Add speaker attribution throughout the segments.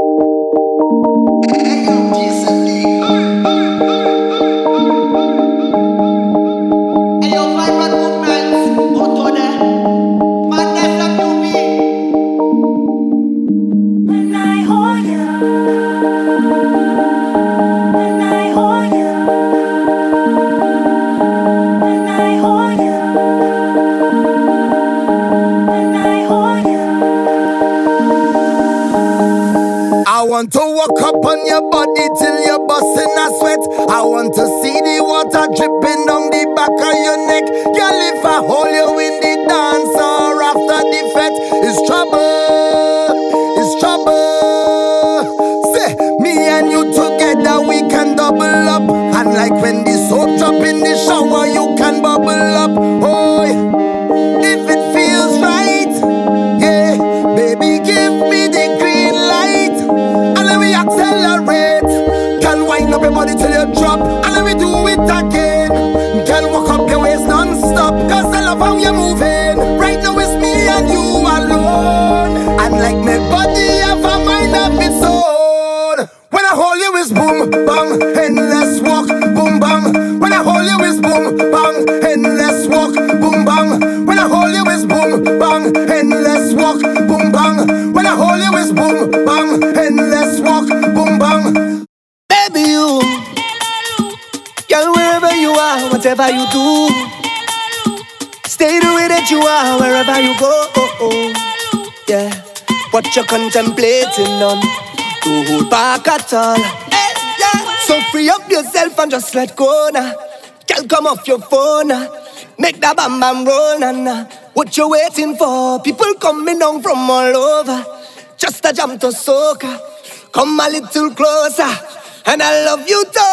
Speaker 1: you you're contemplating on. Don't hold back at all. Hey, yeah. So free up yourself and just let go now. Girl, come off your phone now. Make that bam bam roll now. What you waiting for? People coming down from all over. Just a jump to soca. Ah. Come a little closer. And I love you totally.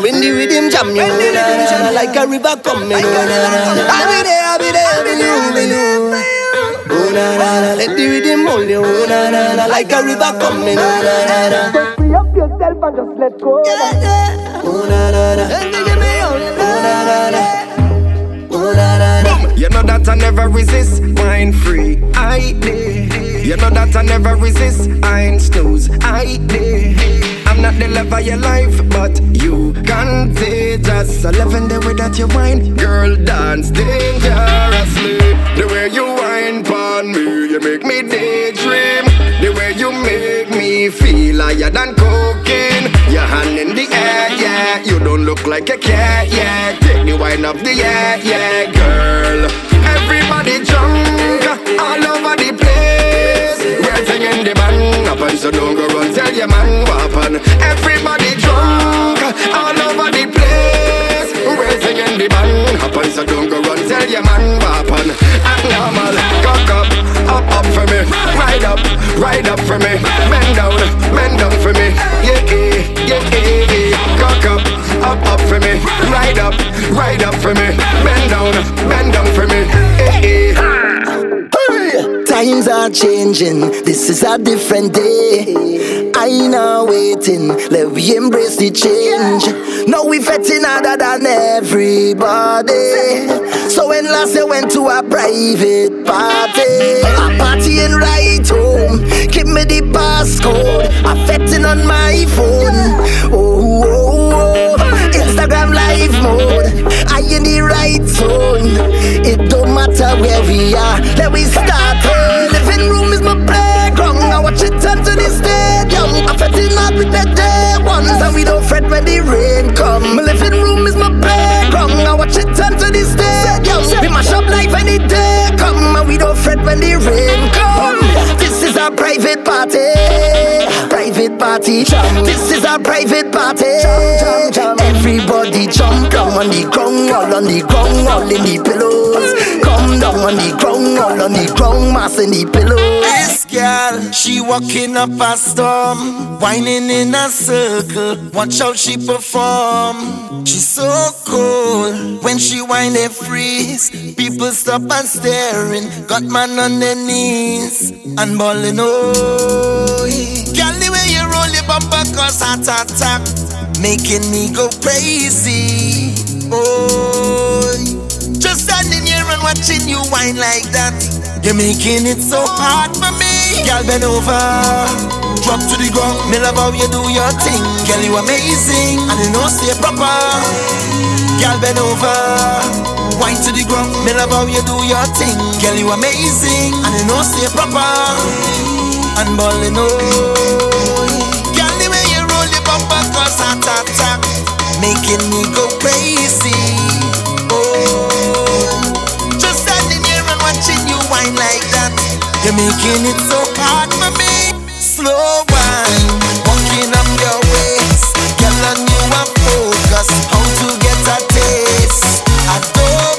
Speaker 1: Na na na, when the rhythm jam you, like a river coming, na na na. I'll be there, I'll be there for you, for you. Oh na na na, let the rhythm hold you. Oh na na na, like a river coming. Oh na na na. Free up yourself and just let go. Yeah, yeah. Oh na na na, let me give me all. Oh na na na. Oh na na na.
Speaker 2: You know that I never resist, mind free. I did. You know that I never resist, I ain't snooze. I did. Not the love of your life, but you can contagious. I love in the way that you whine, girl, dance dangerously. The way you whine on me, you make me daydream. Feel higher than cocaine. Your hand in the air, yeah. You don't look like a cat, yeah. Take the wine of the air, yeah, girl. Everybody drunk all over the place. We're singing the up and so don't go run. Tell your man what happen. Everybody drunk all over the place. We're singing the up and so don't go run. Tell your man what happen. Ride up, ride up for me. Bend down, bend down for me. Yeah, yeah, yeah, yeah. Cock up, up up for me. Ride up, ride up for me. Bend down, bend down for me. Yeah, yeah.
Speaker 1: Times are changing, this is a different day. I not waiting, let we embrace the change. Now we fetting harder than everybody. So when last I went to a private party, a party in right home. Give me the passcode, I'm fetting on my phone. Oh, oh, oh. Instagram live mode. I in the right zone. It don't matter where we are, let we start. Hey, living room is my playground. I watch it turn to the stadium. I'm fetting with the day ones, and we don't fret when the rain come. My living room is my playground. I watch it turn to the stadium. We mash up like any day come, and we don't fret when the rain come. This is a private party, private party. This is a private party. Everybody jump down on the ground, all on the ground, all in the pillows. Come down on the ground, all on the ground, mass in the pillows.
Speaker 2: Girl,
Speaker 1: she walking up a storm, whining in a circle. Watch how she perform. She's so cool when she whine and freeze. People stop and staring. Got man on their knees and balling. Oh, girl, the way you roll your bumper cause heart attack, making me go crazy. Oh, just standing here and watching you whine like that. You're making it so hard for me. Girl, bend over. Drop to the ground. Me love how you do your thing. Girl, you amazing. And you know stay proper. Girl, bend over. Wine to the ground. Me love how you do your thing. Girl, you amazing. And you know stay proper. And ballin' oh. Girl, the way you roll your bumper cause heart attack. Making me go crazy. Oh. Just standing here and watching you wine like that. You're making it so hard for me. Slow wine, walking up your waist. Girl, on you I focus. How to get a taste. I don't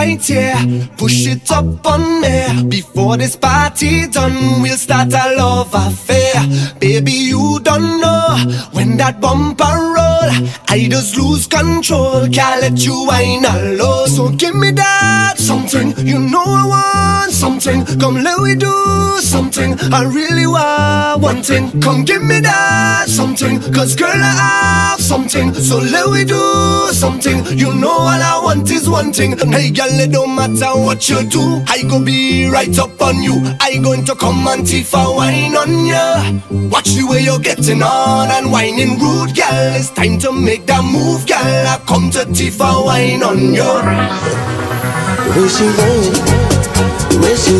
Speaker 1: right here,
Speaker 3: push it up on me. Before this party done, we'll start a love affair. Baby, you don't know when that bumper roll, I just lose control. Can't let you whine alone. So give me that something, you know I want something. Come let we do something. I really want one thing. Come give me that something, cause girl I have something. So let we do something. You know all I want is one thing. Hey girl, it don't matter what you do. I go be right up on you. I going to come and Tifa wine on ya. Watch the way you're getting on and whining rude, girl. It's time to make that move, girl. I come to Tifa wine on ya.
Speaker 4: The she whine, the she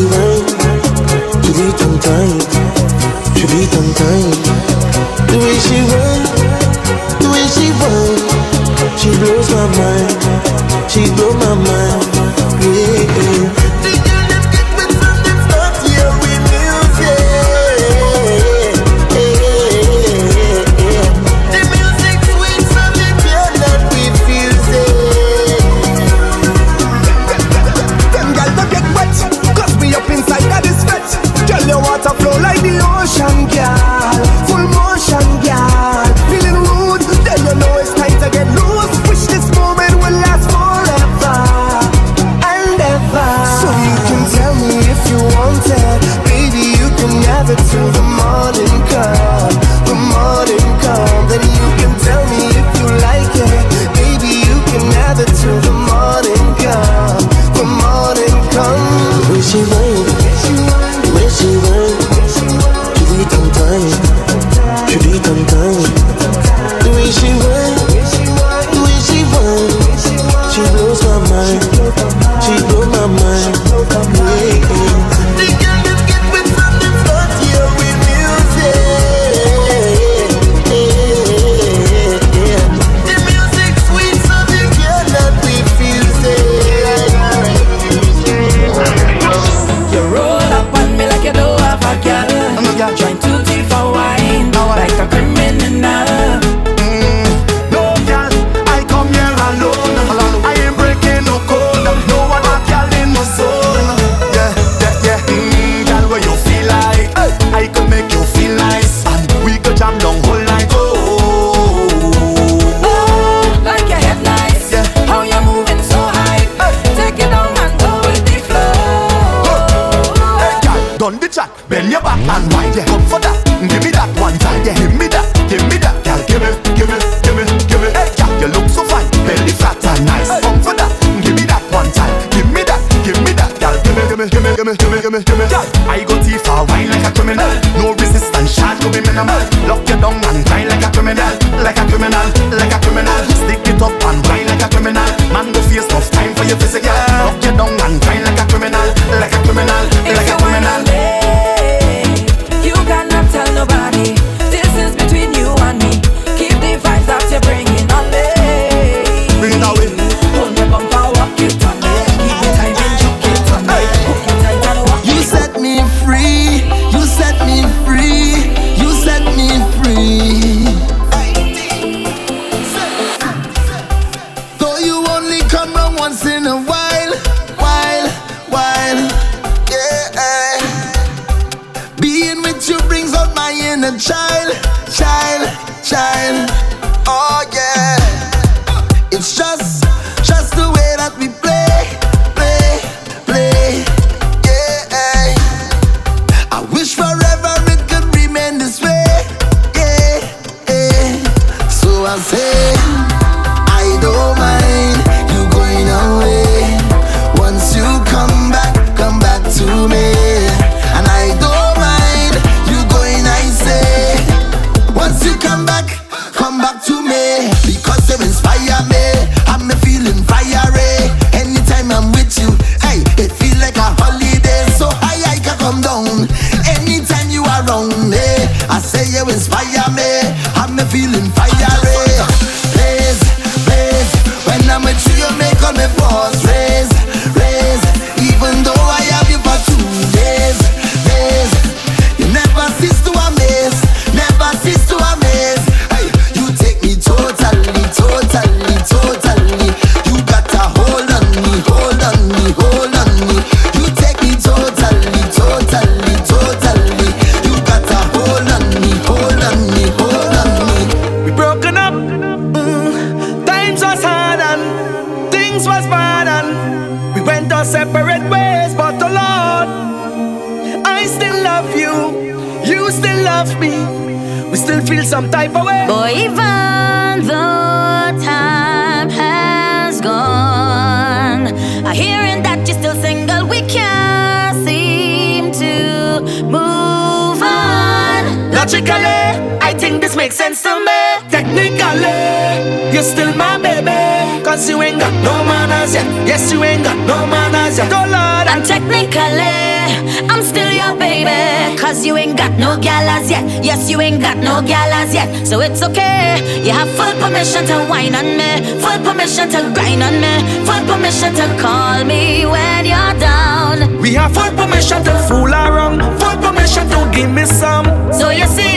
Speaker 3: this
Speaker 5: sense to me. Technically, you're still my baby. Cause you ain't got no manners yet. Yes, you ain't got no manners yet. Oh Lord,
Speaker 6: And technically, I'm still your baby. Cause you ain't got no gal as yet. Yes, you ain't got no gal as yet. So it's okay. You have full permission to whine on me. Full permission to grind on me. Full permission to call me when you're down.
Speaker 5: we have full permission to fool around. Full permission to give me some.
Speaker 6: So you see,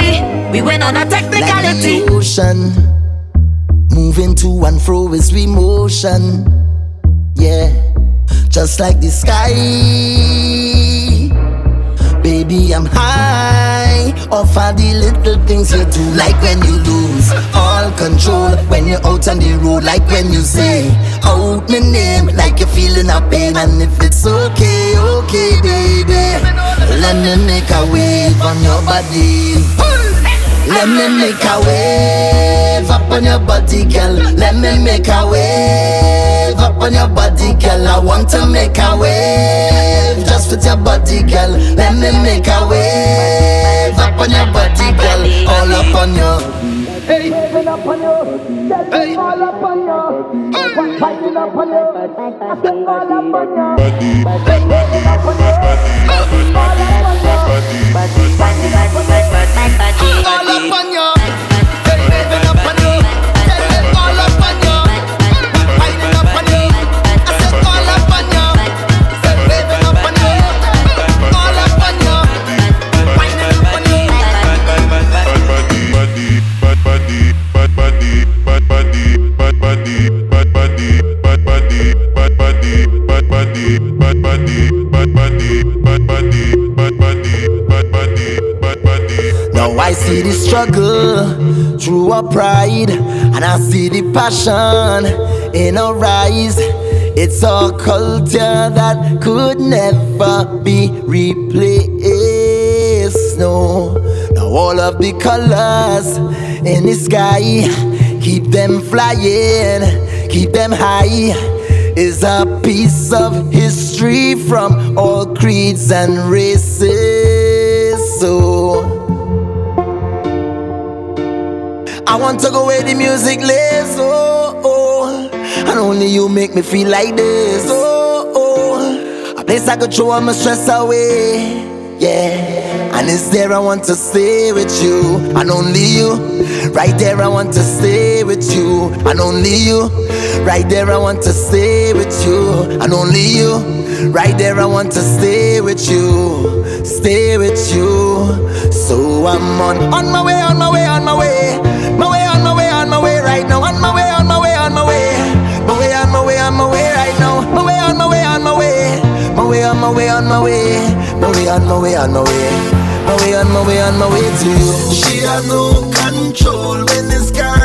Speaker 6: we went on a
Speaker 1: Like
Speaker 6: technicality.
Speaker 1: the ocean, moving to and fro is we motion. Yeah, just like the sky. Baby, I'm high off all the little things you do. Like when you lose all control, when you're out on the road. Like when you say out my name, like you're feeling a pain. And if it's okay, okay, baby, let me make a wave on your body. Let me make a wave up on your body, girl. Let me make a wave up on your body, girl. I want to make a wave just with your body, girl. Let me make a wave up on your body, girl. All up on your. Hey, up on your. Hey, all up on your. Fighting up on your. I said all up on your. Hey, up on your. All up on your. Hey, up on your. All up on your. Fighting up on your. I said all up on your. Say, baby, up on your. All up on Now I see the struggle through our pride, and I see the passion in our eyes. It's a culture that could never be replaced. No, now all of the colors in the sky keep them flying, keep them high. Is a piece of history from all creeds and races. So. I want to go where the music lives, oh, oh. And only you make me feel like this, oh, oh. A place I could throw all my stress away, yeah. And it's there I want to stay with you, and only you. Right there I want to stay with you, and only you. Right there I want to stay with you, and only you. Right there I want to stay with you, stay with you. So I'm on, on my way, on my way, on my way. My way, Way, on my way, on my way. My way, on my way, on my way. My way, on my way, on my way to you. She has no control when it's carnival.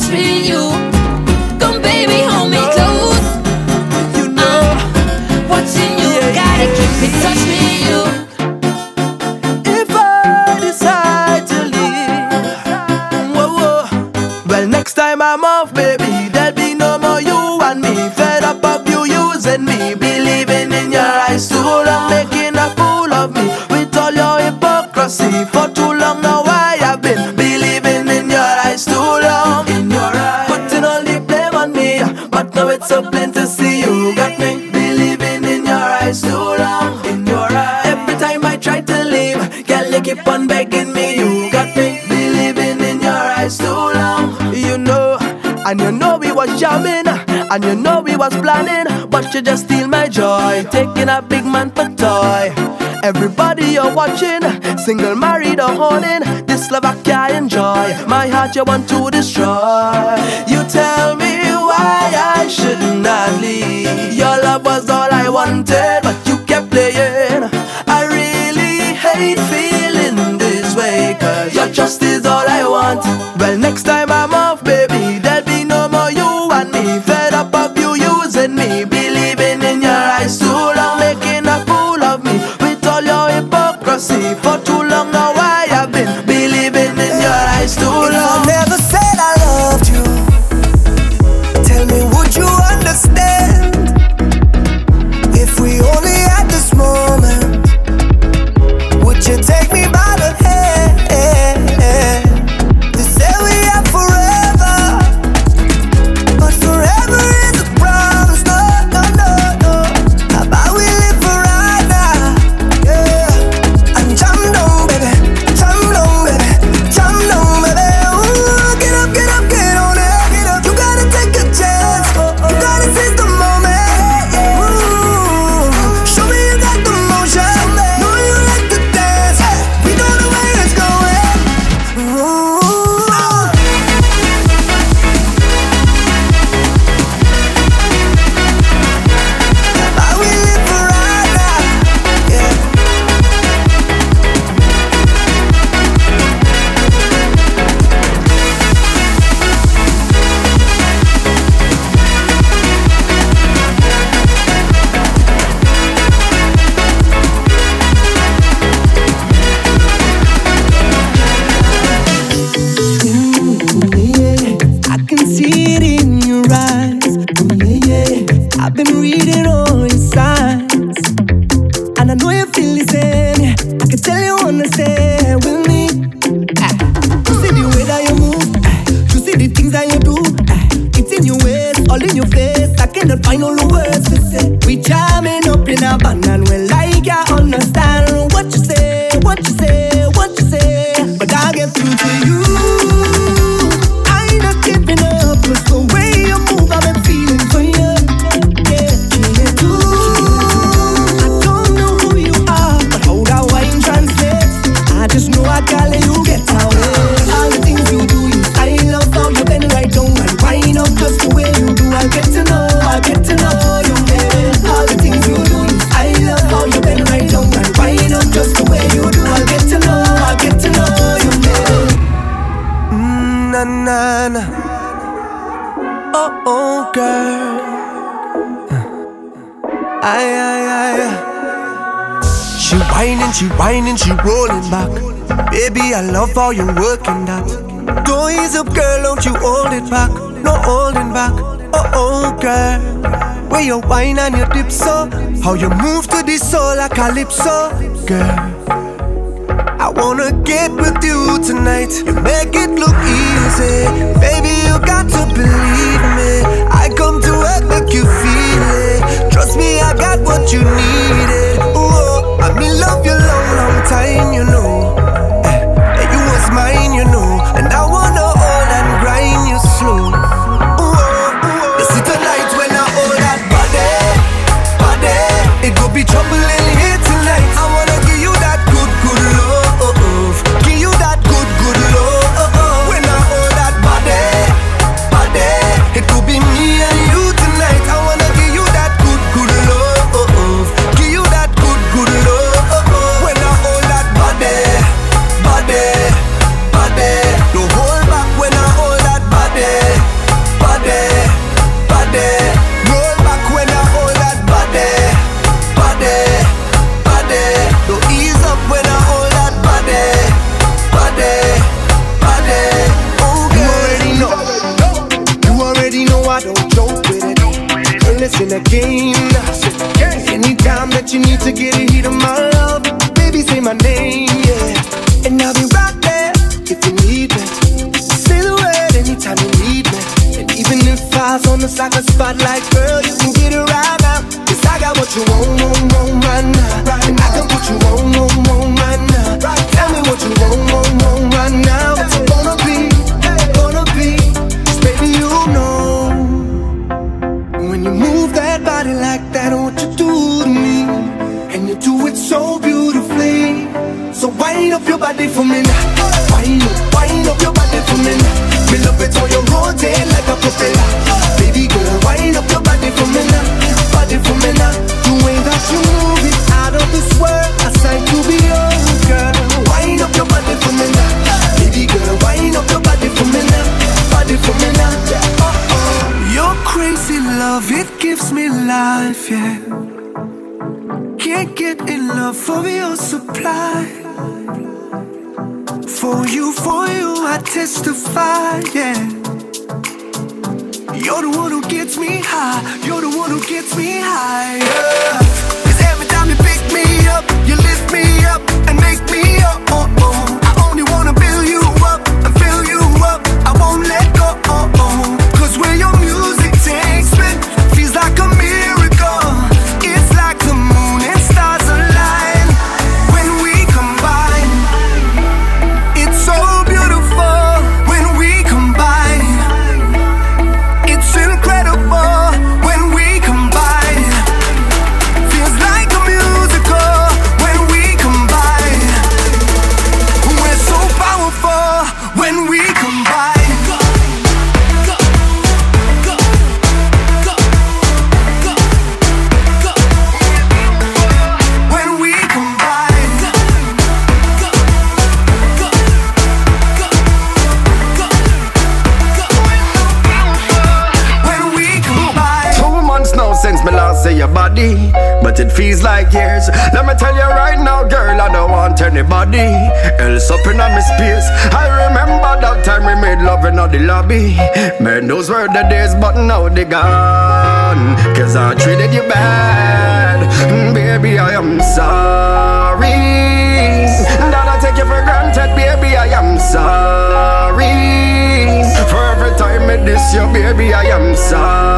Speaker 7: touch me, you. Come, baby, hold me close.
Speaker 3: so plain to see you got me believing in your eyes too long. In your eyes, every time I try to leave, girl you keep on begging me. You got me believing in your eyes too long. You know, and you know we was jamming, and you know we was planning, but you just steal my joy, taking a big man for toy. Everybody you're watching, single, married or honing, this love I can't enjoy. My heart you want to destroy. You tell me shouldn't have leave? Your love was all I wanted, but you kept playing. I really hate feeling this way, cause your trust is all I want. Well, next time I'm off, baby, there'll be no more you and me. Fed up of you using me, believing in your eyes too long, making a fool of me with all your hypocrisy. For
Speaker 8: How you move to
Speaker 3: this soul, like calypso, girl. I wanna get with you tonight. You make it look easy, baby. You got to believe me. I come to help make you feel it. Trust me, I got what you needed. Ooh, I'm in love, you long, long time. up
Speaker 2: in my space. I remember that time we made love in the lobby. Man, those were the days, but now they gone. Cause I treated you bad. Mm, baby, I am sorry. That I take you for granted, baby, I am sorry. For every time I diss you, baby, I am sorry.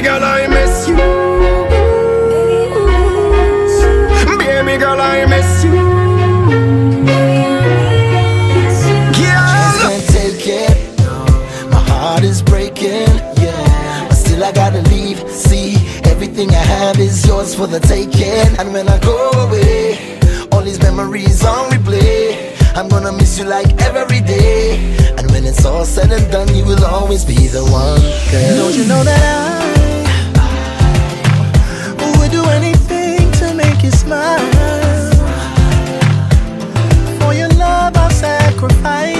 Speaker 2: Baby girl, I miss you. Baby girl, I miss you.
Speaker 1: Can't take it. My heart is breaking, yeah. But still, I gotta leave. See, everything I have is yours for the taking. And when I go away, all these memories on replay. I'm gonna miss you like every day.
Speaker 9: And when it's all said
Speaker 1: and done, you will always be the
Speaker 9: one. Girl. Don't you know that I?
Speaker 3: sacrifice.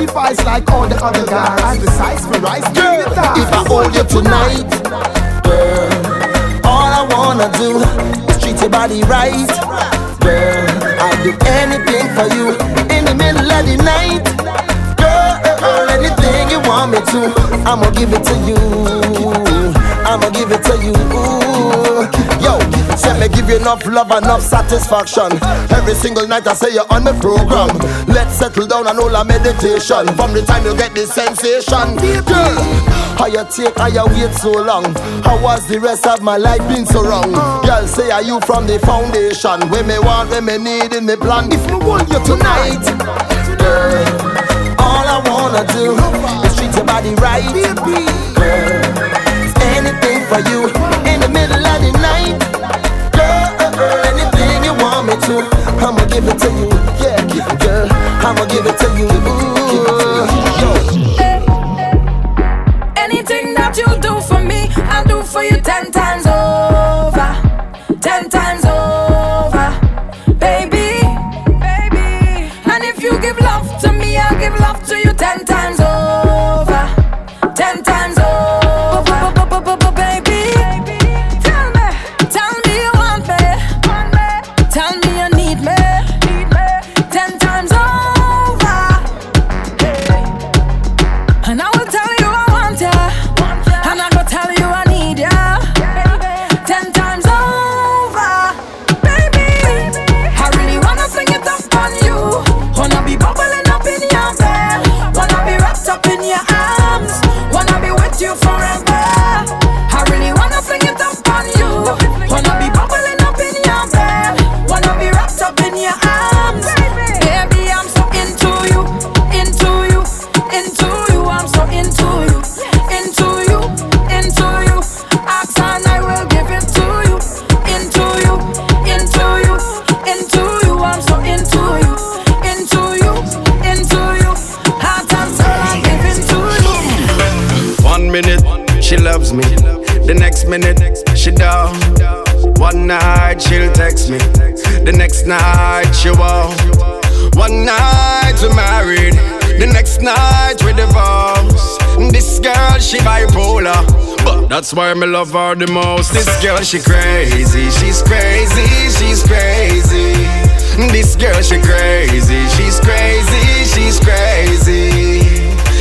Speaker 3: sacrifice like all the other guys. I decide for rice, girl.
Speaker 1: If I hold you tonight, girl, all I wanna do is treat your body right, girl. I'll do anything for you in the middle of the night, girl. Anything you want me to, I'ma give it to you. I'ma give it to you. Say me give you enough love, enough satisfaction. Every single night I say you're on my program. Let's settle down and all our meditation. From the time you get this sensation, girl. How you take, how you wait so long? How was the rest of my life been so wrong? Girl, say are you from the foundation? Where me want, where me need in me plan. If me want you tonight, girl. All I wanna do is treat your body right. Girl, anything for you. you. I'ma give it to you. Yeah, girl, I'ma give it to you. Ooh, yo.
Speaker 7: Anything that you do for me, I'll do for you ten times.
Speaker 2: She'll text me, the next night she won't. One night we married, the next night we divorce. This girl she bipolar, but that's why me love her the most. This girl she crazy, she's crazy, she's crazy. This girl she crazy, she's crazy, she's crazy.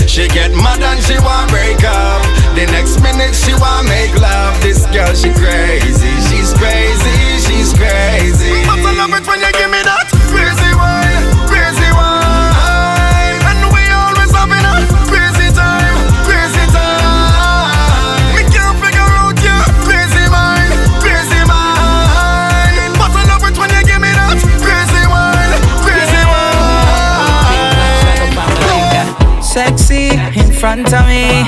Speaker 2: She get mad and she want break up. The next minute she want make love. This girl she crazy, she's crazy, she's crazy. But I love it when you give me that crazy wine, crazy wine. And we always having a crazy time, crazy time. We can't figure out your crazy mind, crazy mind. But I love it when you give me that crazy wine, crazy wine.
Speaker 10: Sexy in front of me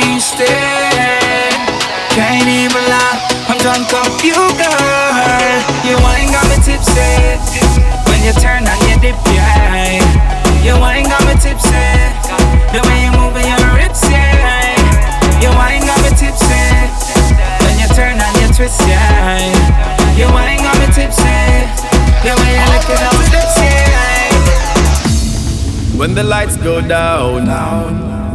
Speaker 10: wasted. Can't even lie, I'm drunk off you, girl. You ain't got me tipsy. When you turn on your dip, yeah. You ain't got me tipsy. The way you moving your hips, yeah. You ain't got me tipsy. When you turn on your twist, yeah. You ain't got me tipsy. The way you looking at my lips, yeah.
Speaker 2: When the lights go down,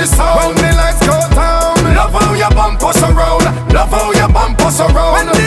Speaker 2: The sound. When the lights go down, love how your bump us around. Love how your bump us around.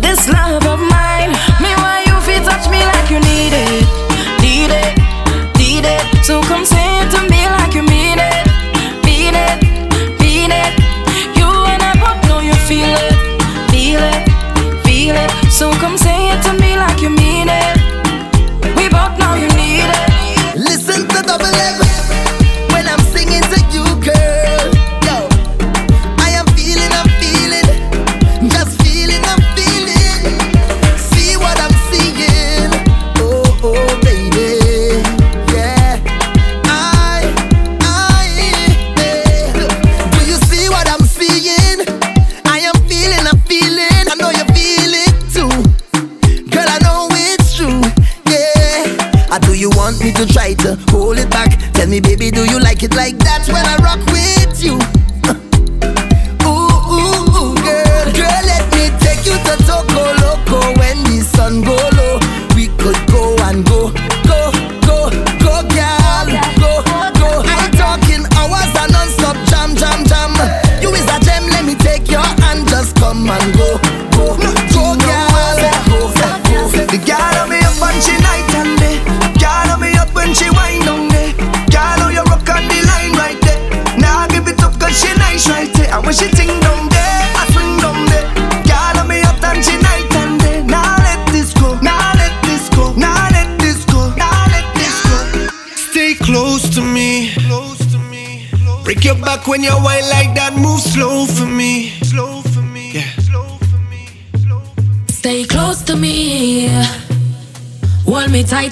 Speaker 11: this love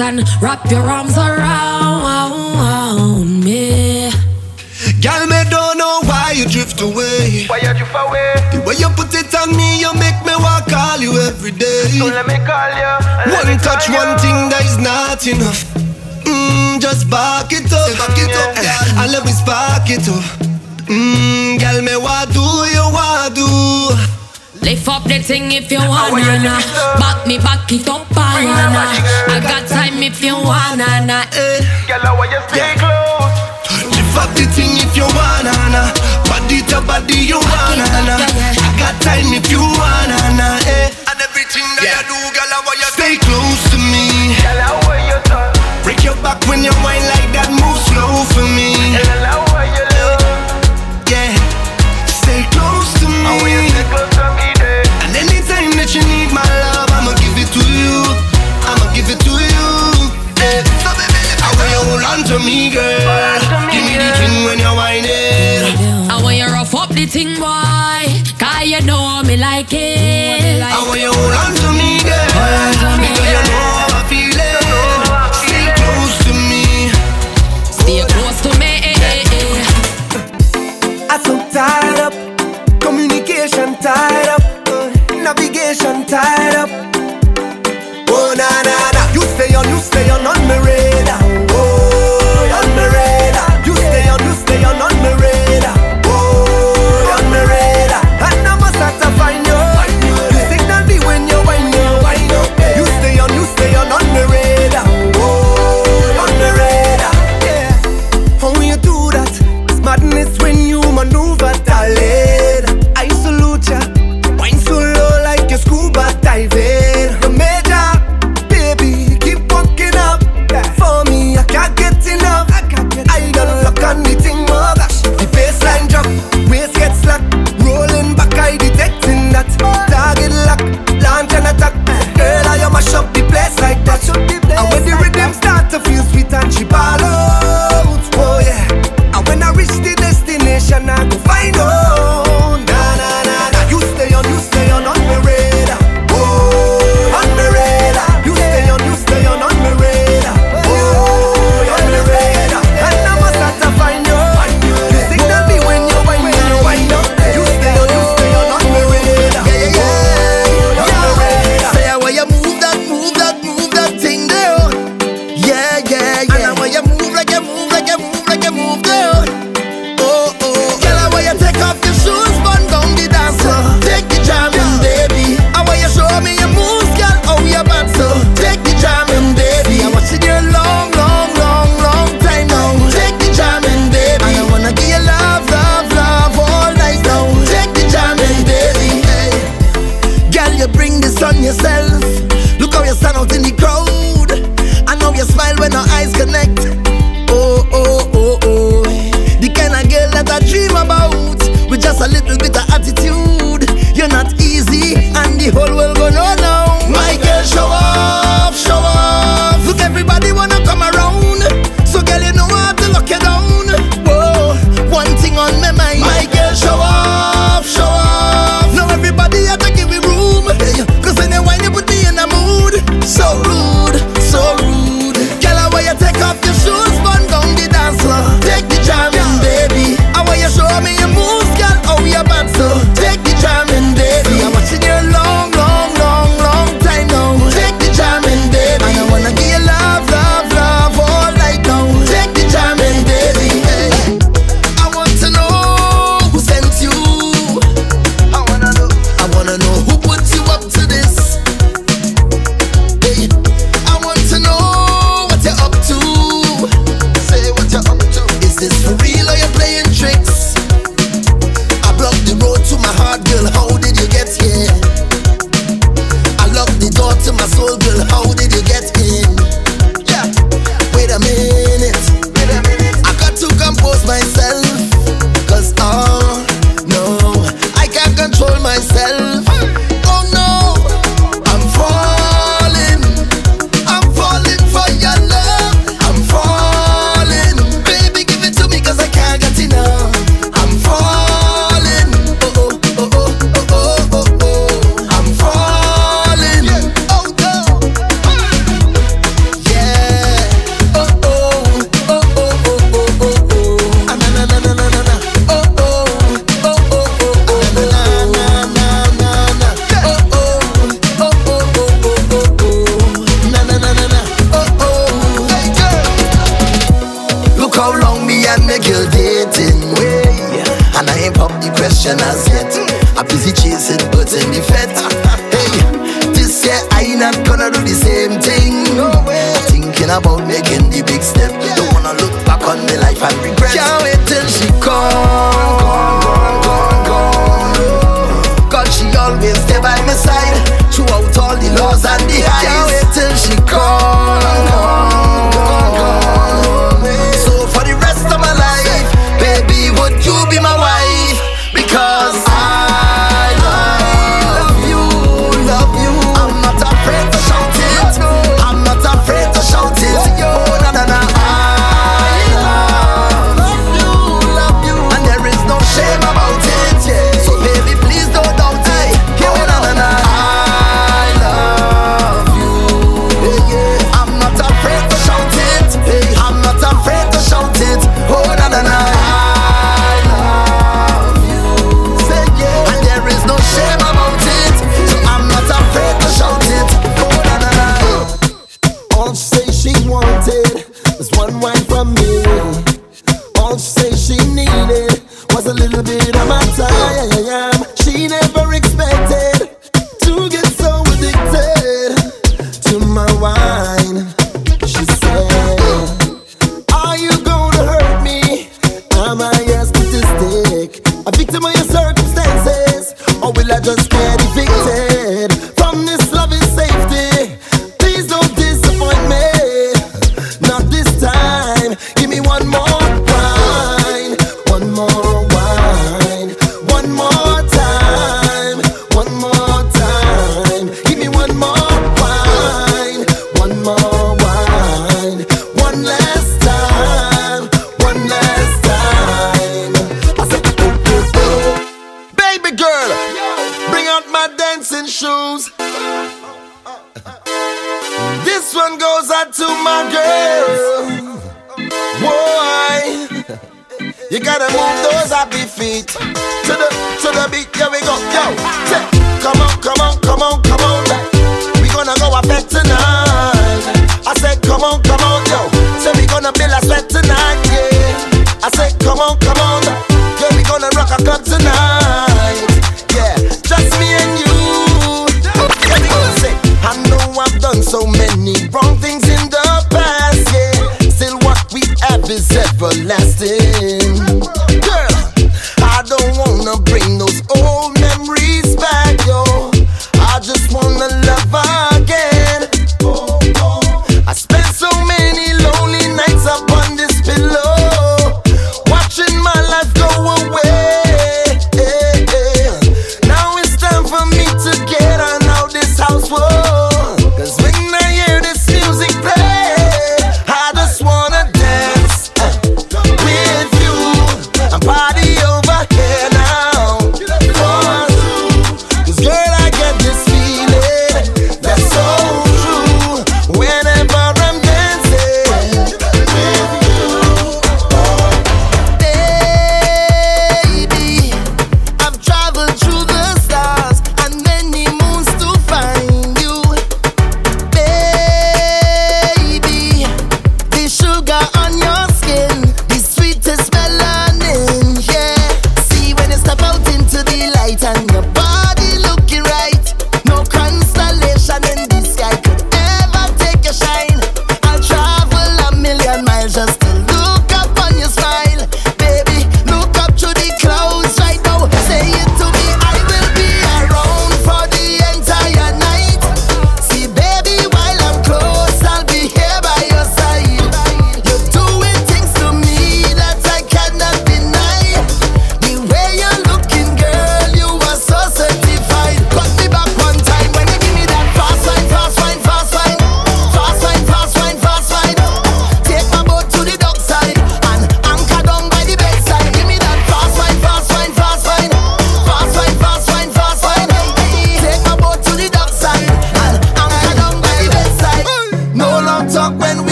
Speaker 11: and
Speaker 7: wrap your arms around me.
Speaker 3: Girl, me don't know why you drift away.
Speaker 12: Why you drift away?
Speaker 3: The way you put it on me, you make me wanna call you every day.
Speaker 12: So let me call you.
Speaker 3: One touch,
Speaker 12: you.
Speaker 3: one thing that is not enough. Mmm, just back it up, back it up, eh, yeah. I love me spark it up.
Speaker 7: up the thing if you wanna nah. Back me back it up and nah. I got time if you wanna nah. Eh.
Speaker 12: Girl, I want you stay close.
Speaker 3: Lift up the thing if you wanna nah. Body to body you wanna nah. I got time if you wanna nah. Eh. And everything that yeah. you do, girl, I want you stay close to me.
Speaker 12: Girl, I want you to
Speaker 3: break your back when you whine like that. Move slow for me.
Speaker 12: Girl,
Speaker 7: like it.
Speaker 3: You
Speaker 1: gotta move those happy feet to the to the beat. Here we go, yo. Say, come on, come on, come on, come on. We gonna go a fed tonight. I said, come on, come on, yo. Say we gonna build a sweat tonight, yeah. I said, come on, come on, yeah. We gonna rock a club tonight, yeah. Just me and you. Yeah, we gonna say, I know I've done so many wrong things in the past, yeah. Still, what we have is everlasting.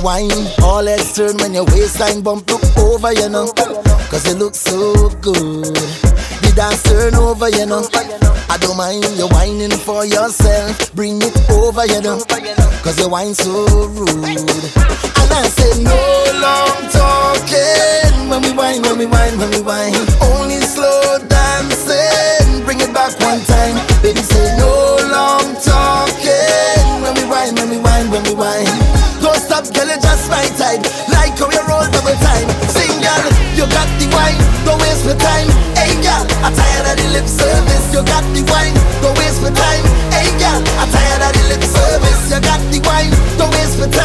Speaker 1: wine. All heads turn when your waistline bump look over, you know. Cause you look so good. The dance turn over, you know. I don't mind you wining for yourself. Bring it over, you know. Cause you wine so rude. And I say, no long talking. When we wine, when we wine, when we wine. Only slow dancing. Bring it back one waste my time. Hey girl, I'm tired of the lip service. You got the wine, don't waste my time. Hey girl, I'm tired of the lip service. You got the wine, don't waste my time.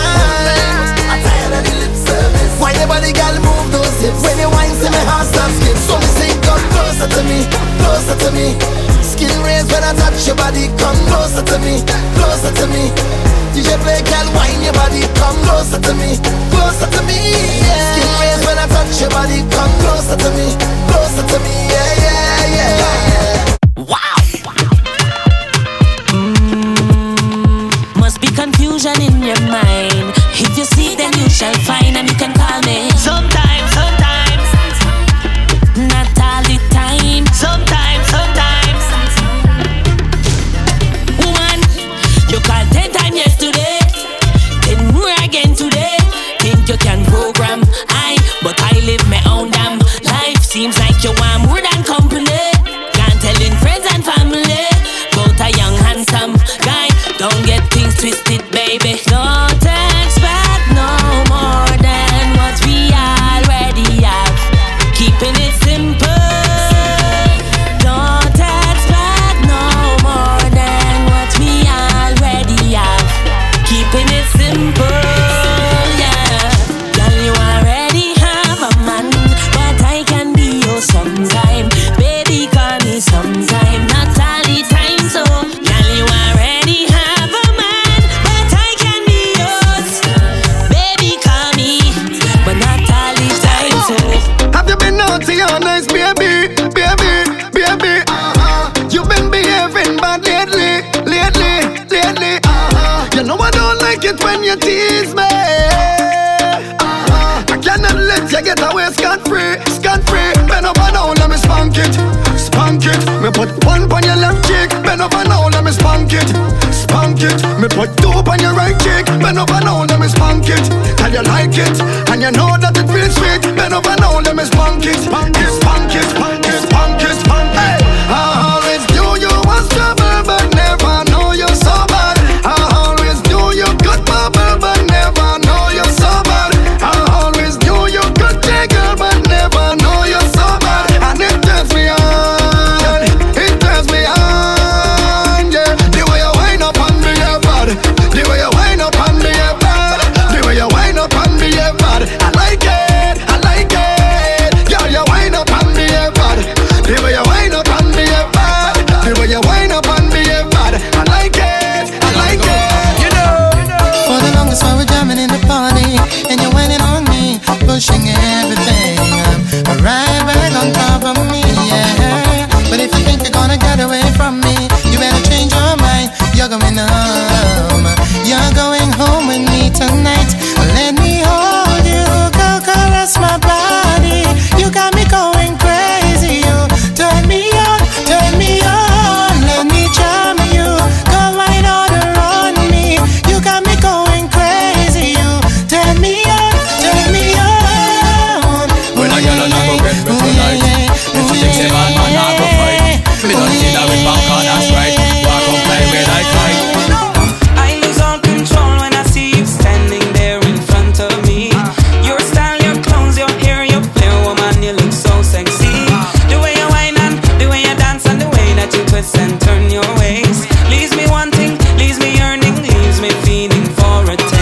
Speaker 1: I'm tired of the lip service. Why your body, girl, move those hips? When you wine, see me heart stop skip. So me say, come closer to me, closer to me. Skin raised when I touch your body. Come closer to me, closer to me DJ play, girl, wine your body. Come closer to me, closer to me. Yeah. Skin raise when I touch your body. Come closer to me, closer to me. Yeah, yeah, yeah, yeah.
Speaker 6: Wow. Must be confusion in your mind. If you see, then you shall find, and you can call me. Sometimes. twisted, baby. No.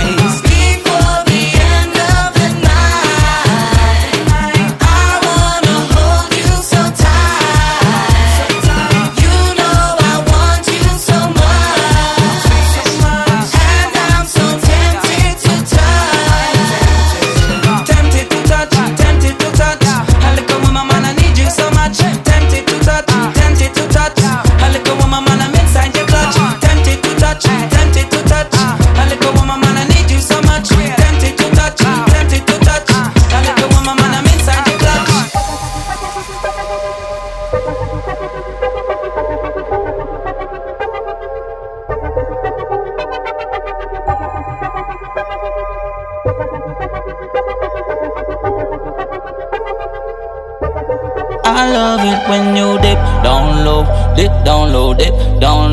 Speaker 13: eyes.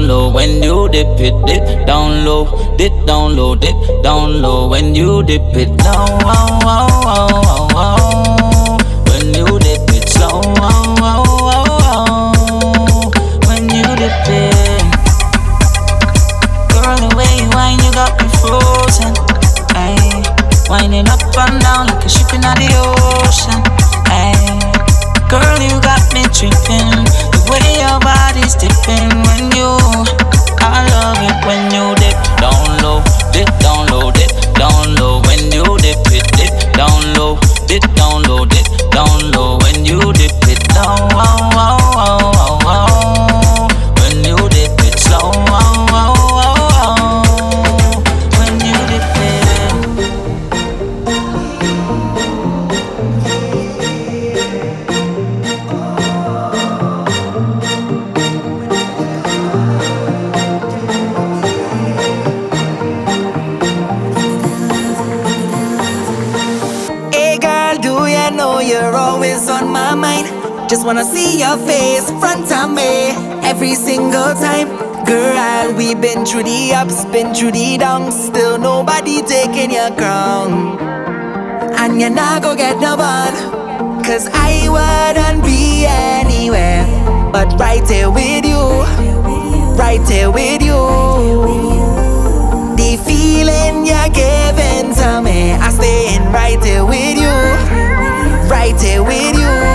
Speaker 13: low when you dip it, dip down low, dip down low, dip down low when you dip it down. Oh, oh, oh, oh, oh. When you dip it slow. Oh, oh, oh, oh. When you dip it, girl, the way you wine, you got me frozen. Ay. Winding up and down like a ship in the ocean. Ay. Girl, you got me tripping. The way your body's dipping.
Speaker 5: been through the down, still nobody taking your crown. And you're not gonna get no one. Cause I wouldn't be anywhere, but right here with you, right here with you. The feeling you're giving to me, I'm staying right here with you, right here with you.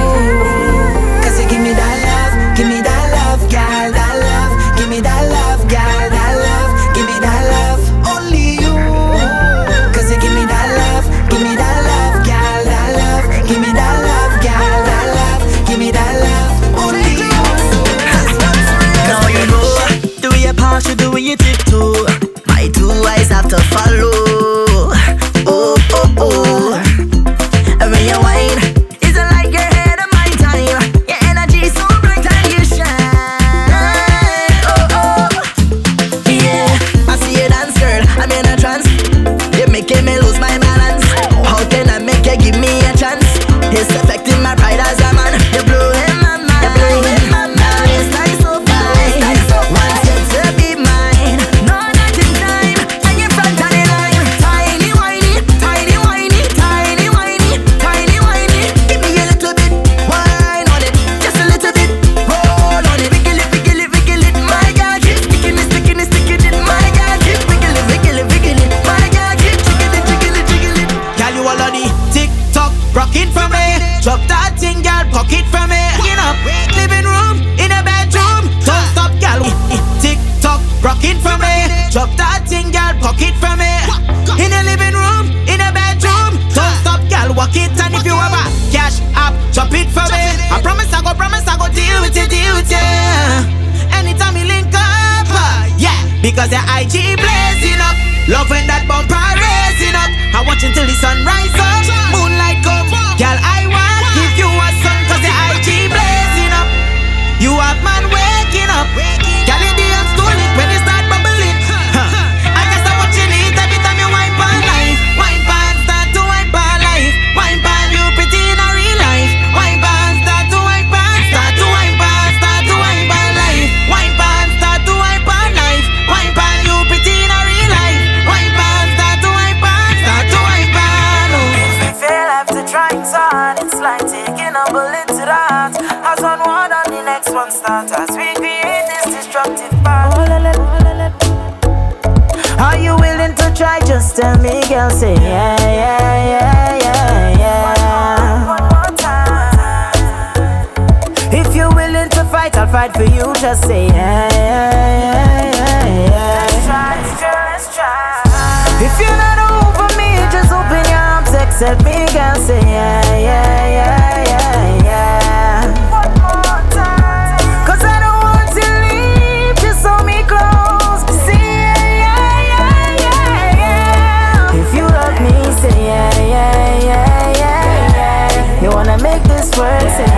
Speaker 6: start
Speaker 13: as we create this destructive path. Are you willing to try? Just tell me, girl. Say yeah, yeah, yeah, yeah, yeah. One more, one more if you're willing to fight, I'll fight for you. Just say yeah, yeah, yeah, yeah. yeah. Let's try, let's try. If you're not over me, just open your arms, accept me, girl. Say yeah, yeah, yeah.
Speaker 5: works.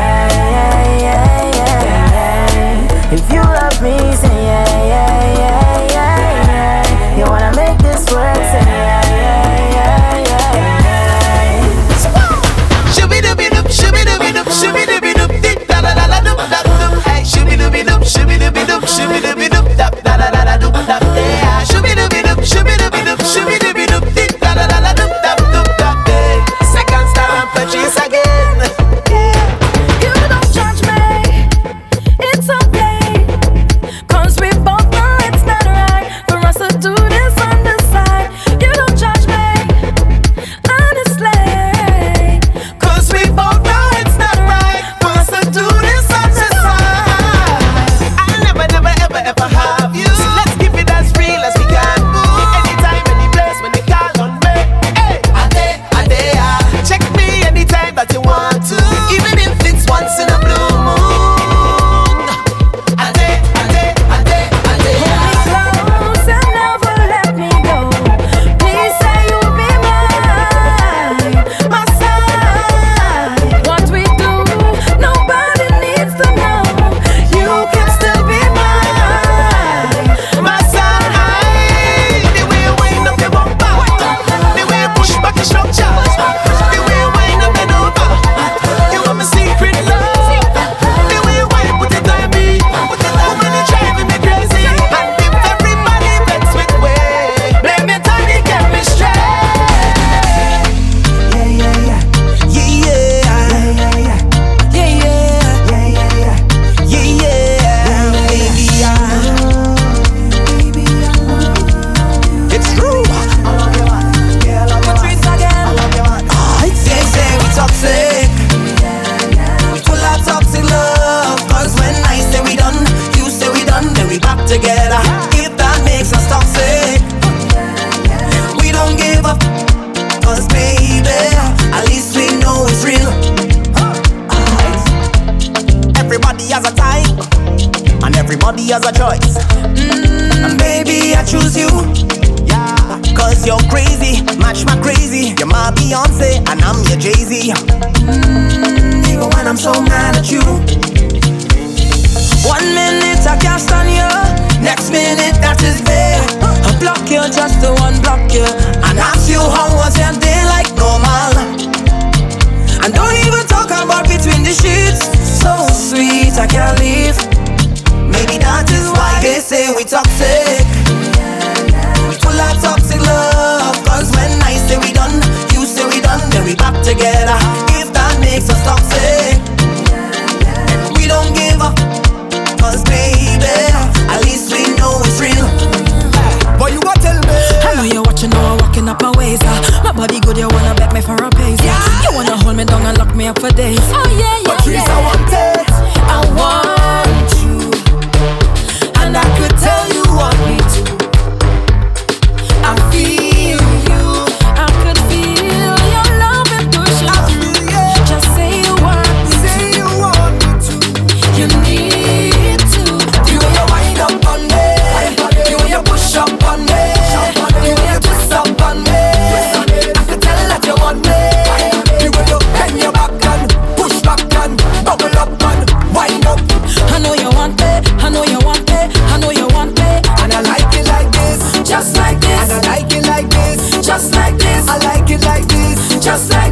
Speaker 5: And I like
Speaker 7: it like this,
Speaker 3: just like this.
Speaker 7: I like it like this,
Speaker 3: just like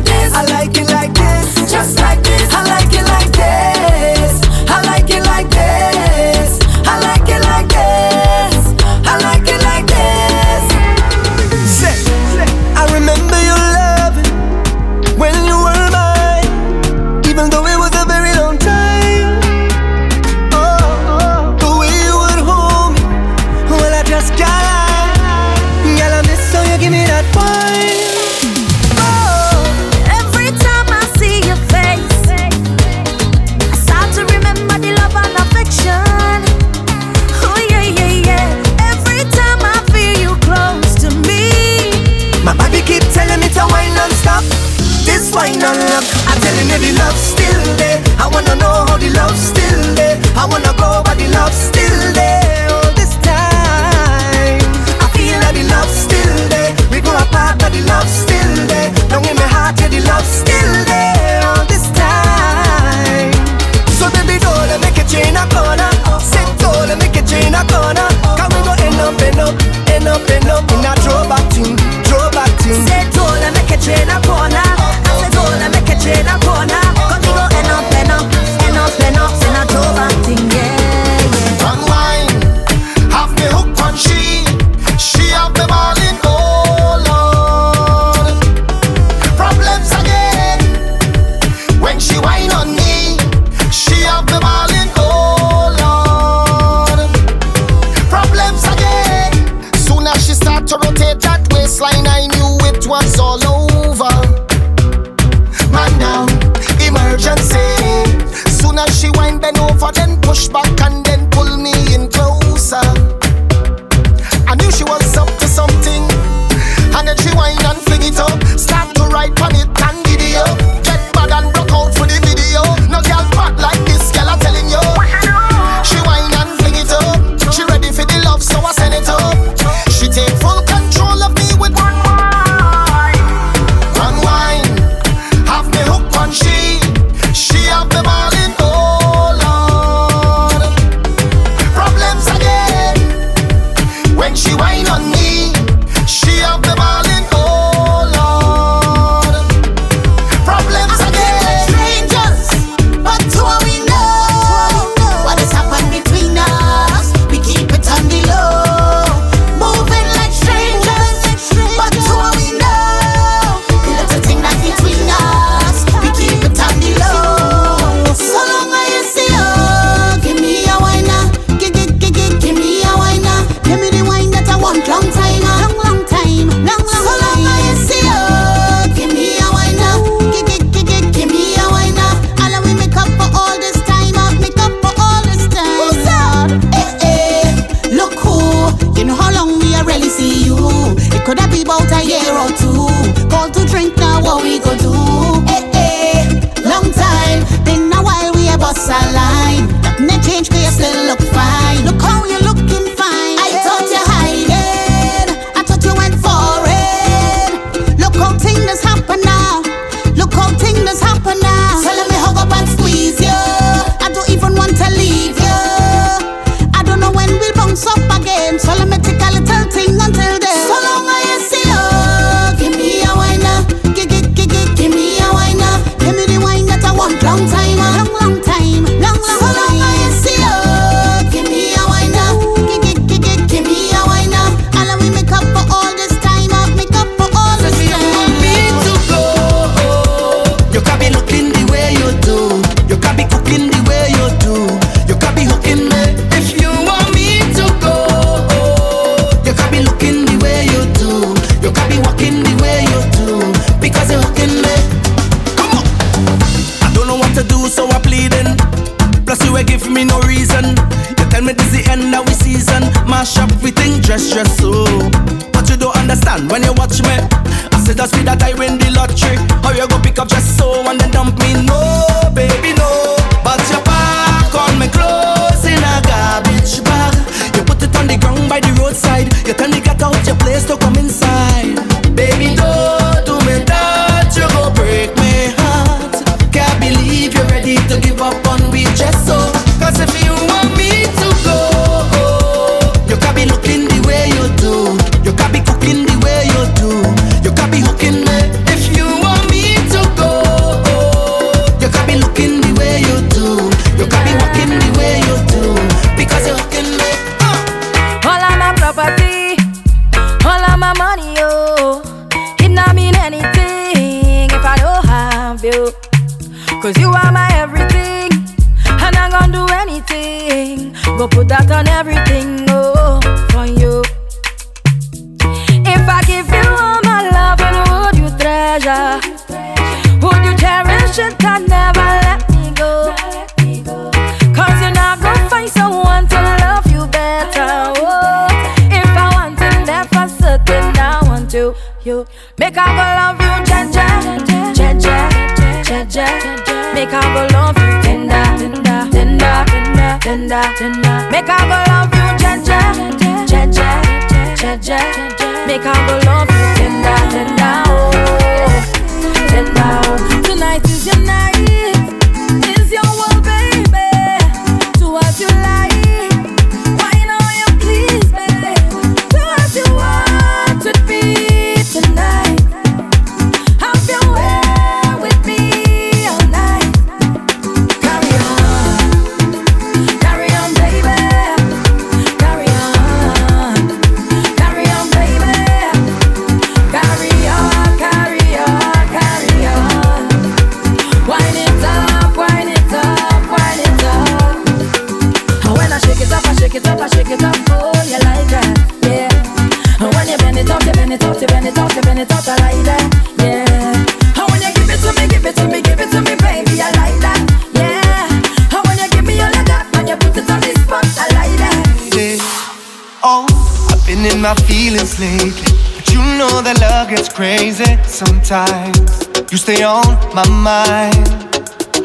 Speaker 7: my
Speaker 3: mind.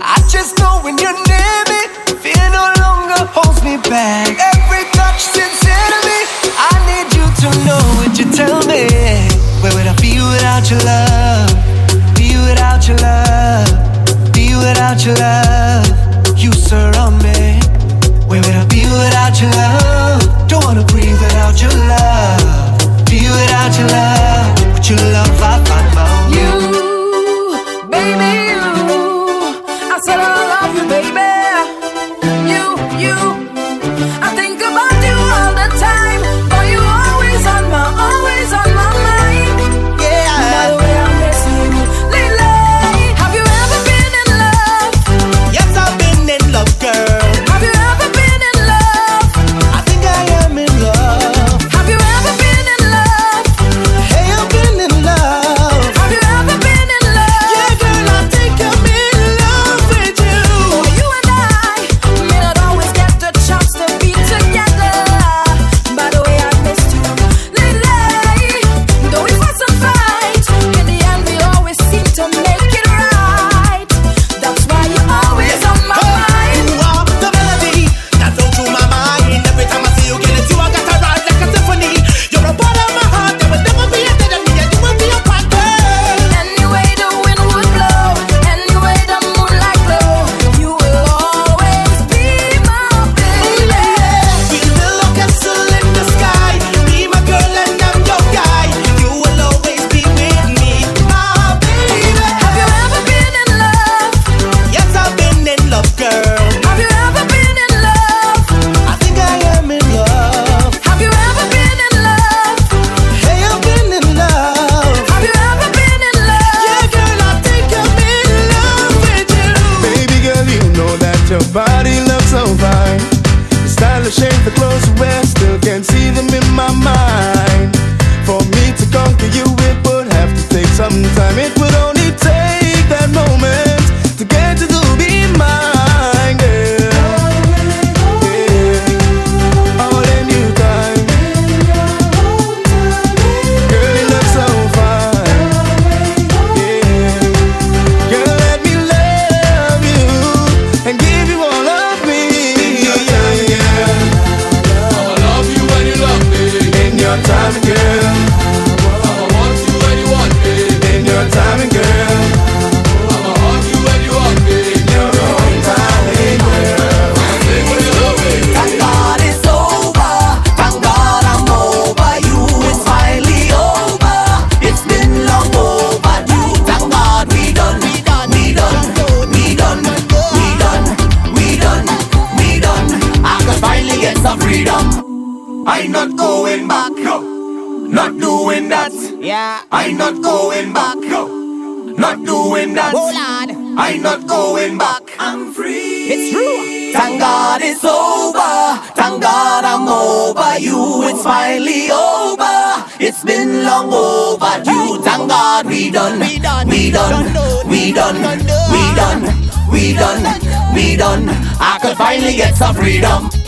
Speaker 3: I just know when you're near me, fear no longer holds me back. Every touch sends sincerely, I need you to know. what you tell me where would I be without your love? Be without your love. Be without your love. You surround me. Where would I be without your love? Don't wanna breathe without your love. Be without your love. Would
Speaker 7: you love? I
Speaker 5: get some freedom.